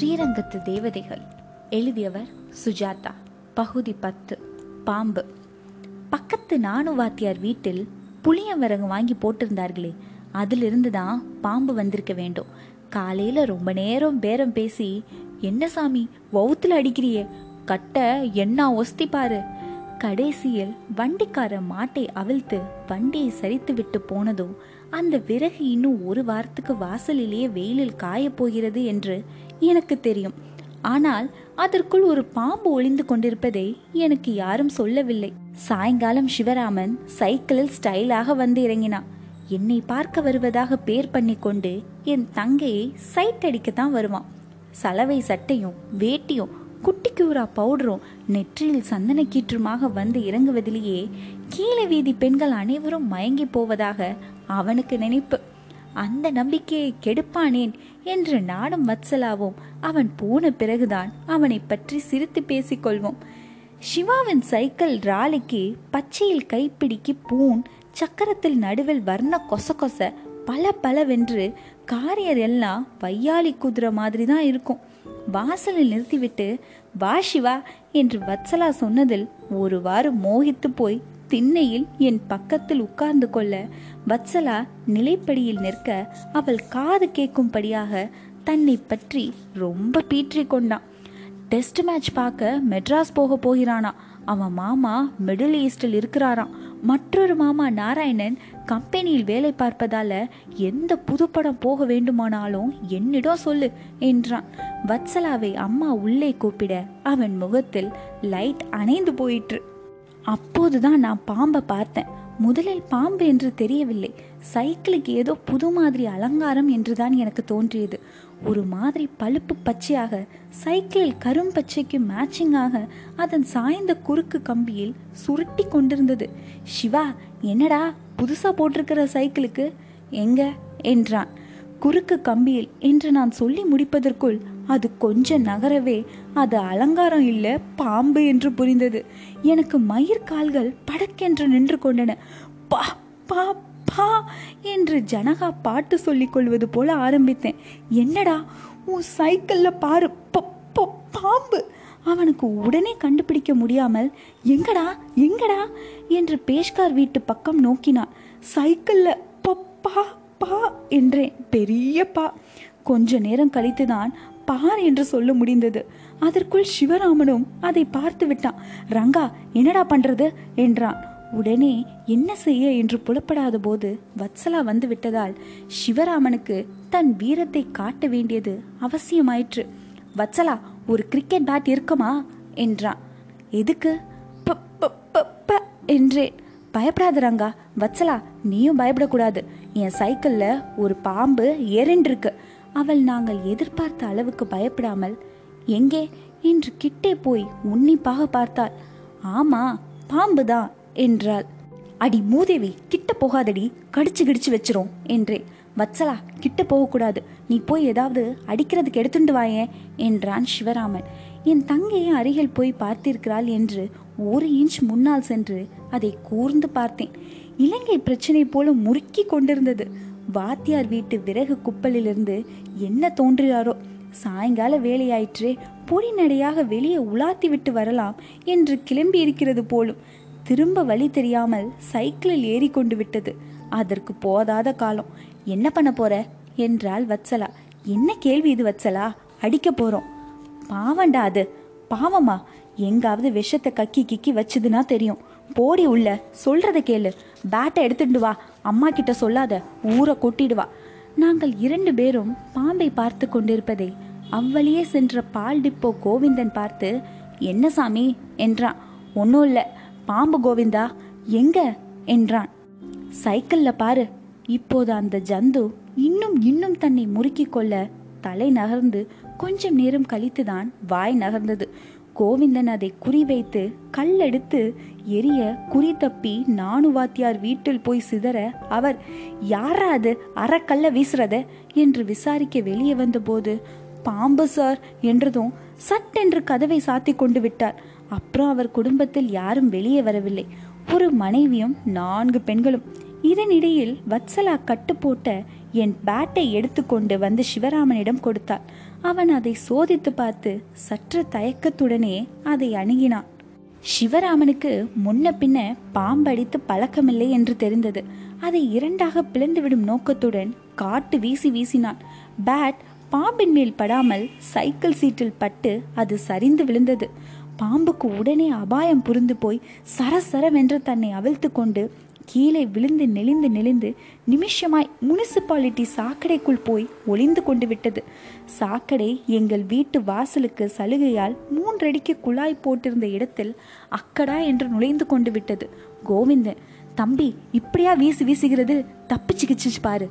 ஸ்ரீரங்கத்து தேவதைகள். எழுதியவர் சுஜாதா. பகுதி பத்து. பாம்பு. பக்கத்து நானு வாத்தியார் வீட்டில் புளியவரகு வாங்கி போட்டிருந்தார்களே அதிலிருந்து தான் பாம்பு வந்திருக்க வேண்டும். காலையில் ரொம்ப நேரம் பேரம் பேசி என்ன சாமி வவுத்தில் அடிக்கிறியே கட்ட என்ன ஒஸ்தி பாரு கடைசியில் வண்டிக்கார மாட்டை அவிழ்த்து வண்டியை சரித்து விட்டு போனதோ அந்த விறகு இன்னும் ஒரு வாரத்துக்கு வாசலிலேயே வெயிலில் காயப் போகிறது என்று எனக்கு தெரியும். ஆனால் அதற்குள் ஒரு பாம்பு ஒளிந்து கொண்டிருப்பதை எனக்கு யாரும் சொல்லவில்லை. சாயங்காலம் சிவராமன் சைக்கிளில் ஸ்டைலாக வந்து இறங்கினான். என்னை பார்க்க வருவதாக பேர் பண்ணி கொண்டு என் தங்கையை சைட் அடிக்கத்தான் வருவான். சலவை சட்டையும் வேட்டியும் குட்டிக்கூரா பவுடரும் நெற்றியில் சந்தன கீற்றுமாக வந்து இறங்குவதிலேயே கீழே வீதி பெண்கள் அனைவரும் மயங்கி போவதாக அவனுக்கு நினைப்பு. அந்த நம்பிக்கையை கெடுப்பானேன் என்று நாடும் வத்சலாவும் அவன் போன பிறகுதான் அவனை பற்றி சிரித்து பேசிக்கொள்வோம். சிவாவின் சைக்கிள் ராலிக்கு பச்சையில் கைப்பிடிக்கு பூன் சக்கரத்தில் நடுவில் வர்ண கொச கொச பல பலவென்று காரியர் எல்லாம் வையாளி குதிரை மாதிரி தான் இருக்கும். வாசலில் நிறுத்திவிட்டு வா சிவா என்று வத்சலா சொன்னதில் ஒருவாறு மோகித்து போய் திண்ணையில் என் பக்கத்தில் உட்கார்ந்து கொள்ள வத்சலா நிலைப்படியில் நிற்க அவள் காது கேட்கும்படியாக தன்னை பற்றி ரொம்ப பீற்றி கொண்டான் டெஸ்ட் மேட்ச் பார்க்க மெட்ராஸ் போக போகிறானா? அவன் மாமா மிடில் ஈஸ்டில் இருக்கிறாராம். மற்றொரு மாமா நாராயணன் கம்பெனியில் வேலை பார்ப்பதால எந்த புதுப்படம் போக வேண்டுமானாலும் என்னிடம் சொல்லு என்றான். வத்சலாவை அம்மா உள்ளே கூப்பிட அவன் முகத்தில் லைட் அணைந்து போயிற்று. அப்போதுதான் நான் பாம்பை பார்த்தேன். முதலில் பாம்பு என்று தெரியவில்லை. சைக்கிளுக்கு ஏதோ புது மாதிரி அலங்காரம் என்றுதான் எனக்கு தோன்றியது. ஒரு மாதிரி பழுப்பு பச்சையாக சைக்கிளில் கரும் பச்சைக்கு மேட்சிங்காக அதன் சாய்ந்த குறுக்கு கம்பியில் சுருட்டி கொண்டிருந்தது. சிவா என்னடா புதுசாக போட்டிருக்கிற சைக்கிளுக்கு எங்க என்றான். குறுக்கு கம்பியில் என்று நான் சொல்லி முடிப்பதற்குள் அது கொஞ்சம் நகரவே அது அலங்காரம் இல்லை பாம்பு என்று புரிந்தது. எனக்கு மயிர் கால்கள் படக்கென்று நின்று கொண்டன. பா பா பா என்று ஜனகா பாட்டு சொல்லிக் கொள்வது போல ஆரம்பித்தேன். என்னடா உன் சைக்கிளில் பாரு பாம்பு. அவனுக்கு உடனே கண்டுபிடிக்க முடியாமல் எங்கடா எங்கடா? என்று பேஷ்கார் வீட்டு பக்கம் நோக்கினான். சைக்கிளில் பப்பா பா பா என்றேன். பெரிய பா. கொஞ்ச நேரம் கழித்துதான் பார் என்று சொல்ல முடிந்தது. அதற்குள் சிவராமனும் அதை பார்த்து விட்டான். ரங்கா என்னடா பண்றது? என்றான். உடனே என்ன செய்ய? என்று புலப்படாத போது வத்சலா வந்து விட்டதால் சிவராமனுக்கு தன் வீரத்தை காட்ட வேண்டியது அவசியமாயிற்று. வச்சலா ஒரு கிரிக்கெட் பேட் இருக்குமா? என்றான். எதுக்கு? என்றேன் பயப்படாத ரங்கா வச்சலா நீயும் பயப்படக்கூடாது. என் சைக்கிளில் ஒரு பாம்பு எரிண்டிருக்கு அவள் நாங்கள் எதிர்பார்த்த அளவுக்கு பயப்படாமல் எங்கே? என்று கிட்டே போய் உன்னிப்பாக பார்த்தாள். ஆமா பாம்புதான் என்றாள். அடி மூதேவி கிட்ட போகாதடி கடிச்சு கிடிச்சு வச்சிரும் என்றேன் வத்சலா கிட்ட போகக்கூடாது. நீ போய் ஏதாவது அடிக்கிறதுக்கு எடுத்துட்டு வாயே என்றான் சிவராமன். என் தங்கையை அருகில் போய் பார்த்திருக்கிறாள் என்று ஒரு இன்ச் முன்னால் சென்று அதை கூர்ந்து பார்த்தேன். இலங்கை பிரச்சனை போல முறுக்கி கொண்டிருந்தது. வாத்தியார் வீட்டு விறகு குப்பலிலிருந்து என்ன தோன்றினாரோ? சாயங்கால வேலையாயிற்றே பொடி நடையாக வெளியே உலாத்தி விட்டு வரலாம் என்று கிளம்பி இருக்கிறது போலும். திரும்ப வழி தெரியாமல் சைக்கிளில் ஏறி கொண்டு விட்டது. அதற்கு போதாத காலம். என்ன பண்ண போற? என்றாள் வத்சலா. என்ன கேள்வி இது வத்சலா? அடிக்க போறோம். பாவண்டா அது. பாவமா? எங்காவது விஷத்தை கக்கி கிக்கி வச்சதுன்னா தெரியும். போடி உள்ள சொல்றத கேளு. பேட்டை எடுத்துட்டு வா. அம்மா கிட்ட சொல்லாத. ஊரை கொட்டிடுவா நாங்கள் இரண்டு பேரும் பாம்பை பார்த்து கொண்டிருப்பதை அவ்வழியே சென்ற பால் டிப்போ கோவிந்தன் பார்த்து என்ன சாமி? என்றான். ஒன்றும் இல்லை. பாம்பு கோவிந்தா எங்க? என்றான். சைக்கிளில் பாரு. இப்போது அந்த ஜந்து இன்னும் இன்னும் தன்னை முறுக்கிக் கொள்ள தலை நகர்ந்து கொஞ்சம் நேரம் கழித்துதான் வாய் நகர்ந்தது. கோவிந்தன் அதை குறிவைத்து கல்லெடுத்து எரிய குறி தப்பி நானுவாத்தியார் வீட்டில் போய் சிதற அவர் யாரா அது? அறக்கல்ல வீசுறத? என்று விசாரிக்க வெளியே வந்தபோது பாம்பு சார் என்றதும் சட்டென்று கதவை சாத்தி கொண்டு விட்டார். அப்புறம் அவர் குடும்பத்தில் யாரும் வெளியே வரவில்லை. ஒரு மனைவியும் நான்கு பெண்களும். இதனிடையில் வத்சலா கட்டு போட்ட என் பேட்டை எடுத்துக்கொண்டு வந்து சிவராமனிடம் கொடுத்தாள். அவன் அதை சோதித்து பார்த்து சற்று தயக்கத்துடனே அதை அணுகினான். சிவராமனுக்கு முன்ன பின்ன பாம்படித்து பழக்கமில்லை என்று தெரிந்தது. அதை இரண்டாக பிளந்துவிடும் நோக்கத்துடன் காட்டு வீசி வீசினான். பேட் பாம்பின் மேல் படாமல் சைக்கிள் சீட்டில் பட்டு அது சரிந்து விழுந்தது. பாம்புக்கு உடனே அபாயம் புரிந்து போய் சரசரவென்று தன்னை அவிழ்த்து கொண்டு கீழே விழுந்து நெளிந்து நெளிந்து நிமிஷமாய் முனிசிபாலிட்டி சாக்கடைக்குள் போய் ஒளிந்து கொண்டு விட்டது. சாக்கடை எங்கள் வீட்டு வாசலுக்கு சலுகையால் மூன்றடிக்கு குழாய் போட்டிருந்த இடத்தில் அக்கடா என்று நுழைந்து கொண்டு விட்டது. கோவிந்தன் தம்பி இப்படியா வீசி வீசுகிறது? தப்பிச்சுக்கிச்சு பாரு.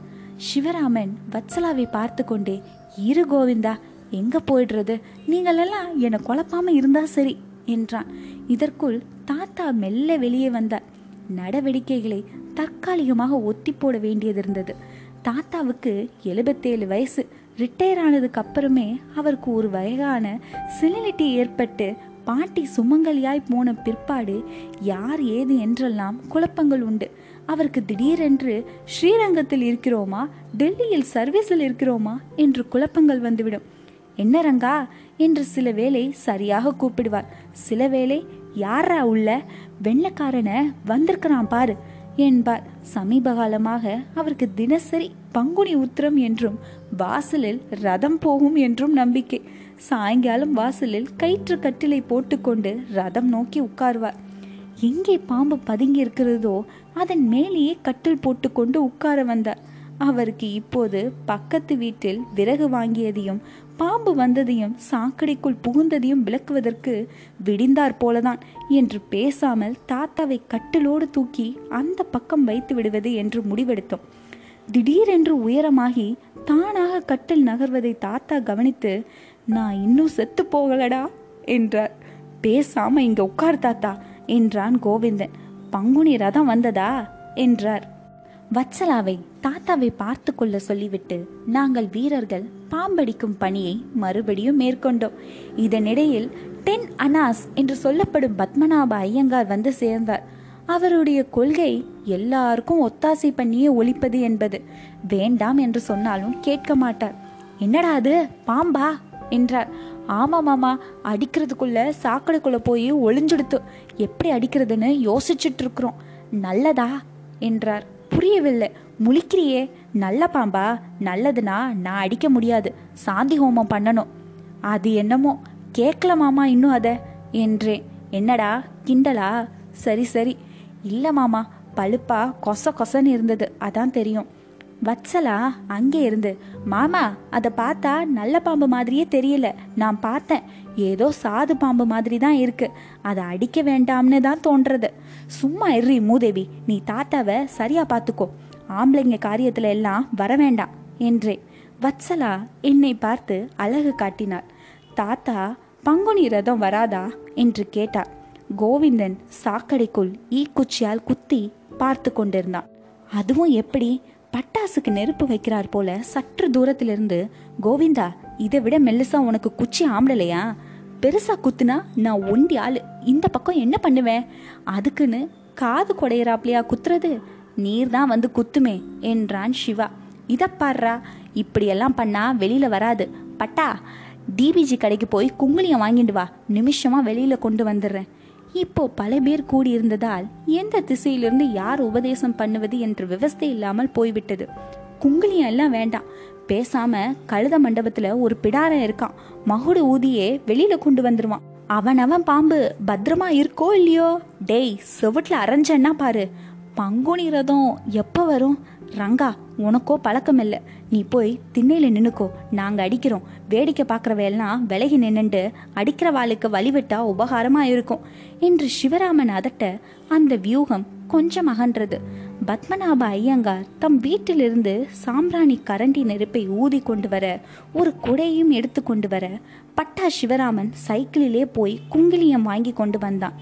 சிவராமன் வத்சலாவை பார்த்து கொண்டே இரு கோவிந்தா எங்க போயிடுறது? நீங்களெல்லாம் என்னை குழப்பாம இருந்தா சரி என்றான். இதற்குள் தாத்தா மெல்ல வெளியே வந்தார். நடவடிக்கைகளை தற்காலிகமாக ஒத்தி போட வேண்டியது இருந்தது தாத்தாவுக்கு எழுபத்தேழு வயசு ரிட்டையர் ஆனதுக்கு அப்புறமே அவருக்கு ஒரு வயதான சிலினிட்டி ஏற்பட்டு பாட்டி சுமங்கலியாய் போன பிற்பாடு யார் ஏது என்றெல்லாம் குழப்பங்கள் உண்டு. அவருக்கு திடீரென்று ஸ்ரீரங்கத்தில் இருக்கிறோமா டெல்லியில் சர்வீஸில் இருக்கிறோமா என்று குழப்பங்கள் வந்துவிடும். என்ன ரங்கா? என்று சில வேளை சரியாக கூப்பிடுவார். சில வேளை யாரா உள்ள? வெள்ளக்காரனை வந்திருக்கிறான் பாரு என்பார். சமீப காலமாக அவருக்கு தினசரி பங்குனி உத்திரம் என்றும் வாசலில் ரதம் போகும் என்றும் நம்பிக்கை. சாயங்காலம் வாசலில் கயிற்று கட்டிலை போட்டுக்கொண்டு ரதம் நோக்கி உட்கார்வார். எங்கே பாம்பு பதுங்கி இருக்கிறதோ அதன் மேலேயே கட்டில் போட்டுக்கொண்டு உட்கார வந்தார். அவருக்கு இப்போது பக்கத்து வீட்டில் விறகு வாங்கியதையும் பாம்பு வந்ததையும் சாக்கடைக்குள் புகுந்ததையும் விளக்குவதற்கு விடிந்தார் போலதான் என்று பேசாமல் தாத்தாவை கட்டிலோடு தூக்கி அந்த பக்கம் வைத்து விடுவது என்று முடிவெடுத்தோம். திடீரென்று உயரமாகி தானாக கட்டில் நகர்வதை தாத்தா கவனித்து நான் இன்னும் செத்து போகலடா என்றார். பேசாம இங்க உட்கார் தாத்தா என்றான் கோவிந்தன். பங்குனி ரதம் வந்ததா? என்றார். வத்சலாவை தாத்தாவை பார்த்து கொள்ள சொல்லிவிட்டு நாங்கள் வீரர்கள் பாம்படிக்கும் பணியை மறுபடியும் மேற்கொண்டோம். இதனிடையில் டென் அனாஸ் என்று சொல்லப்படும் பத்மநாப ஐயங்கார் வந்து சேர்ந்தார். அவருடைய கொள்கை எல்லாருக்கும் ஒத்தாசை பண்ணியே ஒழிப்பது என்பது. வேண்டாம் என்று சொன்னாலும் கேட்க மாட்டார். என்னடா அது? பாம்பா? என்றார். ஆமா மாமா அடிக்கிறதுக்குள்ள சாக்கடைக்குள்ள போய் ஒளிஞ்சுடுத்து. எப்படி அடிக்கிறதுன்னு யோசிச்சுட்டு இருக்கிறோம் நல்லதா? என்றார். புரியவில்லை. முழிக்கிறியே நல்ல பாம்பா நல்லதுனா நான் அடிக்க முடியாது. சாந்தி ஹோமம் பண்ணணும். அது என்னமோ கேட்கல மாமா இன்னும் அத என்றேன். என்னடா கிண்டலா? சரி சரி. இல்லை மாமா பழுப்பா கொச கொசன்னு இருந்தது. அதான் தெரியும். வத்சலா அங்கே இருந்து. மாமா அதை பார்த்தா நல்ல பாம்பு மாதிரியே தெரியல. நான் பார்த்தேன். ஏதோ சாது பாம்பு மாதிரி தான் இருக்கு. அதை அடிக்க வேண்டாம்னு தான் தோன்றது. சும்மா இறி மூதேவி நீ தாத்தாவை சரியா பார்த்துக்கோ ஆம்பளைங்க காரியத்துல எல்லாம் வர வேண்டாம் என்றேன். வத்சலா என்னை பார்த்து அழகு காட்டினார் தாத்தா பங்குனி ரதம் வராதா? என்று கேட்டார் கோவிந்தன் சாக்கடைக்குள் ஈக்குச்சியால் குத்தி பார்த்து கொண்டிருந்தான். அதுவும் எப்படி? பட்டாசுக்கு நெருப்பு வைக்கிறார் போல சற்று தூரத்திலிருந்து கோவிந்தா இதை விட மெல்லுசா உனக்கு குச்சி ஆம்பளையா? பெருசா குத்துனா நான் ஒண்டி ஆளு. இந்த பக்கம் என்ன பண்ணுவேன்? அதுக்குன்னு காது குடையிறாப்லையா குத்துறது? நீர் தான் வந்து குத்துமே என்றான் சிவா. இதை பாடுறா இப்படியெல்லாம் பண்ணா வெளியில வராது. பட்டா டிபிஜி கடைக்கு போய் குங்குளியம் வாங்கிட்டு வா. நிமிஷமா வெளியில கொண்டு வந்துடுறேன். இப்போ பல பேர் கூடியிருந்ததால் எந்த திசையிலிருந்து யார் உபதேசம் பண்ணுவது என்ற விவஸ்தை இல்லாமல் போய்விட்டது. குங்குளியம் எல்லாம் வேண்டாம். பேசாம கழுத மண்டபத்துல ஒரு பிடாரன் இருக்கான். மகுடு ஊதியே வெளியில கொண்டு வந்துருவான். அவன் அவன் பாம்பு பத்திரமா இருக்கோ இல்லையோ? டேய் செவட்ல அரைஞ்சன்னா பாரு. பங்குனி ரதம் எப்போ வரும்? ரங்கா உனக்கோ பழக்கம் இல்லை நீ போய் திண்ணையில் நின்னுக்கோ. நாங்கள் அடிக்கிறோம். வேடிக்கை பார்க்குறவையெல்லாம் விலகி நின்னுண்டு அடிக்கிற வாளுக்கு வழிவிட்டா உபகாரமாக இருக்கும் என்று சிவராமன் அதட்ட அந்த வியூகம் கொஞ்சம் அகன்றது. பத்மநாப ஐயங்கார் தம் வீட்டிலிருந்து சாம்பிராணி கரண்டி நெருப்பை ஊதி கொண்டு வர ஒரு குடையும் எடுத்து கொண்டு வர பட்டா சிவராமன் சைக்கிளிலே போய் குங்கிலியம் வாங்கி கொண்டு வந்தான்.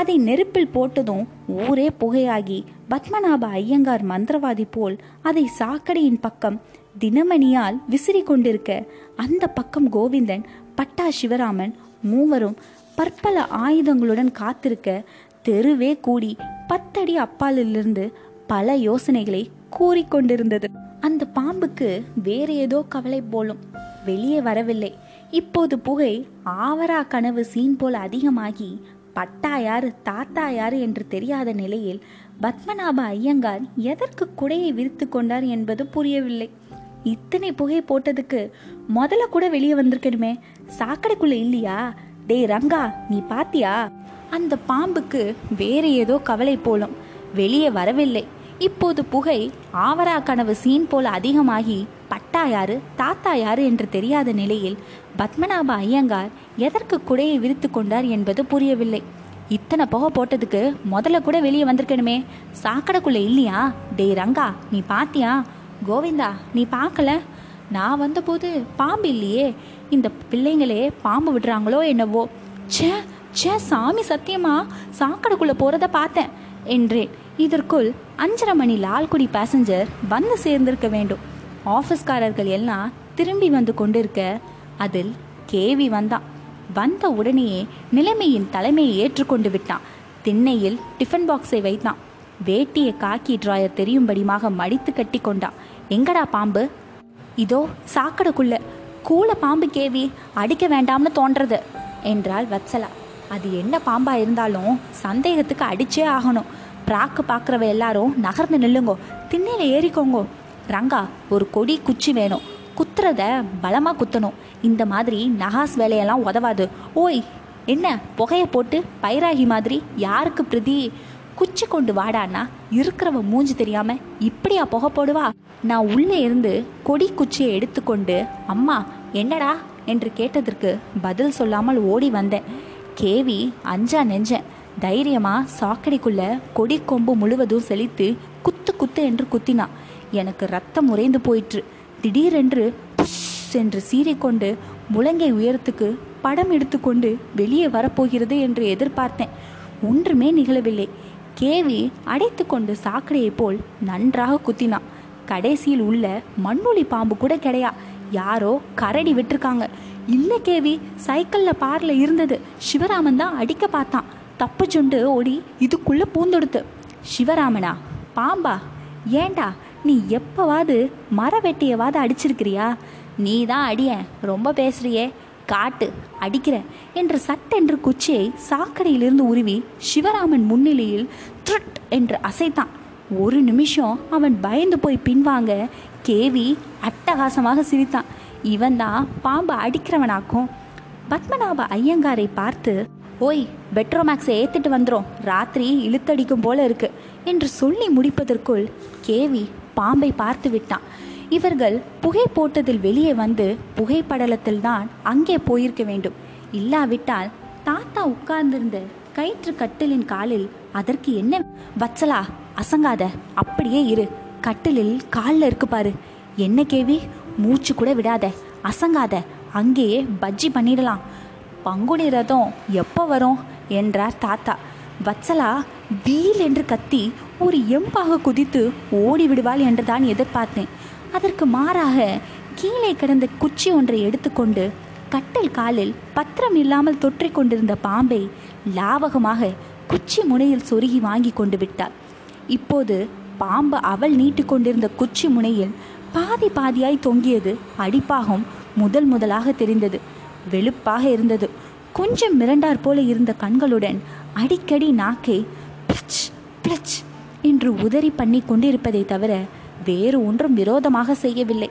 அதை நெருப்பில் போட்டதும் ஊரே புகையாகி பத்மநாப ஐயங்கார் மந்திரவாதி போல் அதை சாக்கடையின் பக்கம் தினமணியால் விசிறி கொண்டிருக்க அந்த பக்கம் கோவிந்தன் பட்டா சிவராமன் மூவரும் பற்பல ஆயுதங்களுடன் காத்திருக்க தெருவே கூடி பத்தடி அப்பாலிலிருந்து பல யோசனைகளை கூறிக்கொண்டிருந்தது அந்த பாம்புக்கு வேறு ஏதோ கவலை போலும் வெளியே வரவில்லை. இப்போது புகை ஆவரா கனவு சீன் போல் அதிகமாகி பட்டா யாரு தாத்தா யாரு என்று தெரியாத நிலையில் பத்மநாப ஐயங்கார் எதற்கு குடையை விரித்து கொண்டார் என்பது புரியவில்லை. இத்தனை புகை போட்டதுக்கு முதல்ல கூட வெளியே வந்திருக்கணுமே. சாக்கடைக்குள்ள இல்லையா? டேய் ரங்கா நீ பாத்தியா? அந்த பாம்புக்கு வேறு ஏதோ கவலை போலும். வெளியே வரவில்லை. இப்போது புகை ஆவரா கனவு சீன் போல அதிகமாகி பட்டா யாரு தாத்தா யாரு என்று தெரியாத நிலையில் பத்மநாப ஐயங்கார் எதற்கு குடையை விரித்து கொண்டார் என்பது புரியவில்லை. இத்தனை புகை போட்டதுக்கு முதல்ல கூட வெளியே வந்திருக்கணுமே. சாக்கடைக்குள்ள இல்லையா? டேய் ரங்கா நீ பாத்தியா? கோவிந்தா நீ பார்க்கல? நான் வந்தபோது பாம்பு இல்லையே. இந்த பிள்ளைங்களே பாம்பு விடுறாங்களோ என்னவோ. ச்சே ச்சே சாமி சத்தியமா? சாக்கடைக்குள்ள போறத பார்த்தேன் என்றேன். இதற்குள் அஞ்சரை மணி லால்குடி பேசஞ்சர் வந்து சேர்ந்திருக்க வேண்டும். ஆஃபீஸ்காரர்கள் எல்லாம் திரும்பி வந்து கொண்டிருக்க அதில் கேவி வந்தான். வந்த உடனேயே நிலைமையின் தலைமையை ஏற்றுக்கொண்டு விட்டான். திண்ணையில் டிஃபன் பாக்ஸை வைத்தான். வேட்டியை காக்கி டிராயர் தெரியும்படிமாக மடித்து கட்டி கொண்டான். எங்கடா பாம்பு? இதோ சாக்கடைக்குள்ள. கூல பாம்பு கேவி அடிக்க வேண்டாம்னு தோன்றது என்றாள் வத்சலா. அது என்ன பாம்பா இருந்தாலும் சந்தேகத்துக்கு அடிச்சே ஆகணும். பிராக்கு பார்க்குறவ எல்லாரும் நகர்ந்து நில்லுங்கோ. திண்ணையில் ஏறிக்கோங்கோ. ரங்கா ஒரு கொடி குச்சி வேணும். குத்துறத பலமாக குத்தணும். இந்த மாதிரி நகாஸ் வேலையெல்லாம் உதவாது. ஓய் என்ன? புகையை போட்டு பைராகி மாதிரி யாருக்கு பிரதி குச்சி கொண்டு வாடான்னா இருக்கிறவ மூஞ்சி தெரியாம இப்படியா புகை போடுவா? நான் உள்ளே இருந்து கொடி குச்சியை எடுத்துக்கொண்டு அம்மா என்னடா? என்று கேட்டதற்கு பதில் சொல்லாமல் ஓடி வந்தேன். கேவி அஞ்சா நெஞ்சேன் தைரியமா சாக்கடைக்குள்ள கொடி கொம்பு முழுவதும் செழித்து குத்து குத்து என்று குத்தினான் எனக்கு ரத்தம் உறைந்து போயிற்று. திடீரென்று புஷ் என்று சீறிக்கொண்டு முழங்கை உயரத்துக்கு படம் எடுத்துக்கொண்டு வெளியே வரப்போகிறது என்று எதிர்பார்த்தேன். ஒன்றுமே நிகழவில்லை. கேவி அடைத்து கொண்டு சாக்கடையைப் போல் நன்றாக குத்தினான் கடைசியில் உள்ள மண்ணுளி பாம்பு கூட கிடையா. யாரோ கரடி விட்டிருக்காங்க. இல்லை கேவி சைக்கிளில் பார்ல இருந்தது. சிவராமன் தான் அடிக்க பார்த்தான். தப்பு சுண்டு ஓடி இதுக்குள்ளே பூந்தொடுத்து. சிவராமனா பாம்பா ஏண்டா நீ எப்போவாது மர வெட்டியவாது அடிச்சிருக்கிறியா? நீ தான் அடியேன் ரொம்ப பேசுறியே. காட்டு அடிக்கிற என்று சட்டென்று குச்சியை சாக்கடையிலிருந்து உருவி சிவராமன் முன்னிலையில் த்ருட் என்று அசைத்தான். ஒரு நிமிஷம் அவன் பயந்து போய் பின்வாங்க கேவி அட்டகாசமாக சிரித்தான். இவன் தான் பாம்பு அடிக்கிறவனாக்கும். பத்மநாப ஐயங்காரை பார்த்து ஓய் பெட்ரோமேக்ஸை ஏத்துட்டு வந்துடும் ராத்திரி இழுத்தடிக்கும் போல இருக்கு என்று சொல்லி முடிப்பதற்குள் கேவி பாம்பை பார்த்து விட்டான். இவர்கள் புகை போட்டதில் வெளியே வந்து புகைப்படலத்தில் தான் அங்கே போயிருக்க வேண்டும். இல்லாவிட்டால் தாத்தா உட்கார்ந்திருந்த கயிற்று கட்டிலின் காலில் அதற்கு என்ன? வச்சலா அசங்காத அப்படியே இரு. கட்டிலில் காலில் இருக்கு பாரு. என்ன கேவி மூச்சு கூட விடாத அசங்காத அங்கேயே பஜ்ஜி பண்ணிடலாம். பங்குனி ரதம் எப்போ வரும்? என்றார் தாத்தா. வத்சலா வீல் என்று கத்தி ஒரு எம்பாக குதித்து ஓடி விடுவாள் என்று தான் எதிர்பார்த்தேன். அதற்கு மாறாக கீழே கிடந்த குச்சி ஒன்றை எடுத்துக்கொண்டு கட்டில் காலில் பத்திரம் இல்லாமல் தொற்றிக் கொண்டிருந்த பாம்பை லாவகமாக குச்சி முனையில் சொருகி வாங்கி கொண்டு விட்டாள். இப்போது பாம்பு அவள் நீட்டிக்கொண்டிருந்த குச்சி முனையில் பாதி பாதியாய் தொங்கியது அடிப்பாகம் முதல் முதலாக தெரிந்தது. வெளுப்பாக இருந்தது. கொஞ்சம் மிரண்டார் போல இருந்த கண்களுடன் அடிக்கடி நாக்கை பிளச் பிளச் என்று உதறி பண்ணி கொண்டிருப்பதை தவிர வேறு ஒன்றும் விரோதமாக செய்யவில்லை.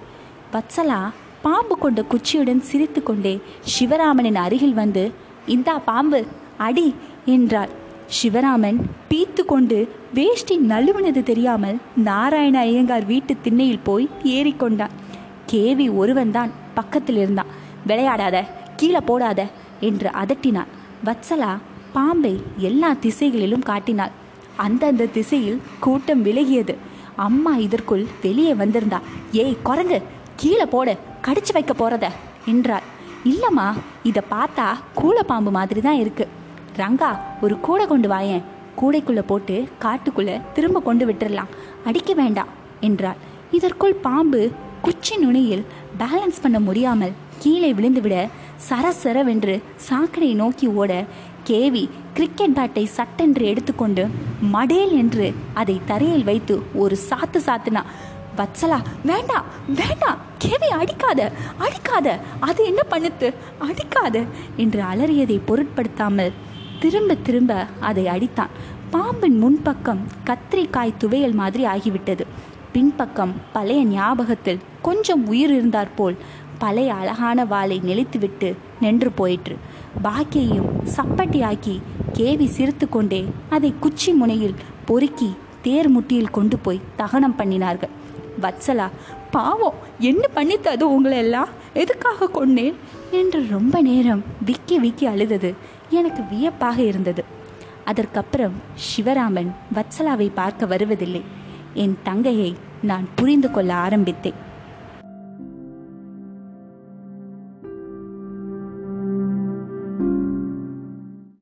வத்சலா பாம்பு கொண்ட குச்சியுடன் சிரித்து கொண்டே சிவராமனின் அருகில் வந்து இந்தா பாம்பு அடி என்றாள். சிவராமன் பீத்து கொண்டு வேஷ்டி நழுவினது தெரியாமல் நாராயண ஐயங்கார் வீட்டு திண்ணையில் போய் ஏறிக்கொண்டான் கேவி ஒருவன்தான் பக்கத்தில் இருந்தான் விளையாடாத கீழே போடாத என்று அதட்டினான். வத்சலா பாம்பை எல்லா திசைகளிலும் காட்டினாள். அந்தந்த திசையில் கூட்டம் விலகியது. அம்மா இதற்குள் வெளியே வந்திருந்தா ஏய் குரங்கு கீழே போடு கடிச்சு வைக்க போறத என்றாள். இல்லம்மா இதை பார்த்தா கூலப்பாம்பு மாதிரி தான் இருக்கு. ரங்கா ஒரு கூடை கொண்டு வாயேன் கூடைக்குள்ள போட்டு காட்டுக்குள்ள திரும்ப கொண்டு விட்டுறலாம். அடிக்க வேண்டாம் என்றாள். இதற்குள் பாம்பு குச்சி நுனியில் பேலன்ஸ் பண்ண முடியாமல் கீழே விழுந்துவிட சரசரவென்று சாக்கடை நோக்கி ஓட கேவி கிரிக்கெட் பேட்டை சட்டென்று எடுத்துக்கொண்டு மடேல் என்று அதை தரையில் வைத்து ஒரு சாத்து சாத்துனா வத்சலா வேண்டாம் வேண்டாம் கேவி அடிக்காத அடிக்காத அது என்ன பண்ணுத்து அடிக்காத என்று அலறியதை பொருட்படுத்தாமல் திரும்ப திரும்ப அதை அடித்தான். பாம்பின் முன்பக்கம் கத்திரிக்காய் துவையல் மாதிரி ஆகிவிட்டது. பின்பக்கம் பழைய ஞாபகத்தில் கொஞ்சம் உயிர் இருந்தாற்போல் பழைய அழகான வாளை நெளித்துவிட்டு நின்று போயிற்று. பாக்கியையும் சப்பட்டியாக்கி கேவி சிரித்து கொண்டே அதை குச்சி முனையில் பொறுக்கி தேர் முட்டியில் கொண்டு போய் தகனம் பண்ணினார்கள். வத்சலா பாவம் என்ன பண்ணித்தது உங்களை எல்லாம் எதுக்காக கொண்டேன் என்று ரொம்ப நேரம் விக்கி விக்கி அழுதது. எனக்கு வியப்பாக இருந்தது. அதற்கப்புறம் சிவராமன் வத்சலாவை பார்க்க வருவதில்லை. என் தங்கையை நான் புரிந்து கொள்ள ஆரம்பித்தேன்.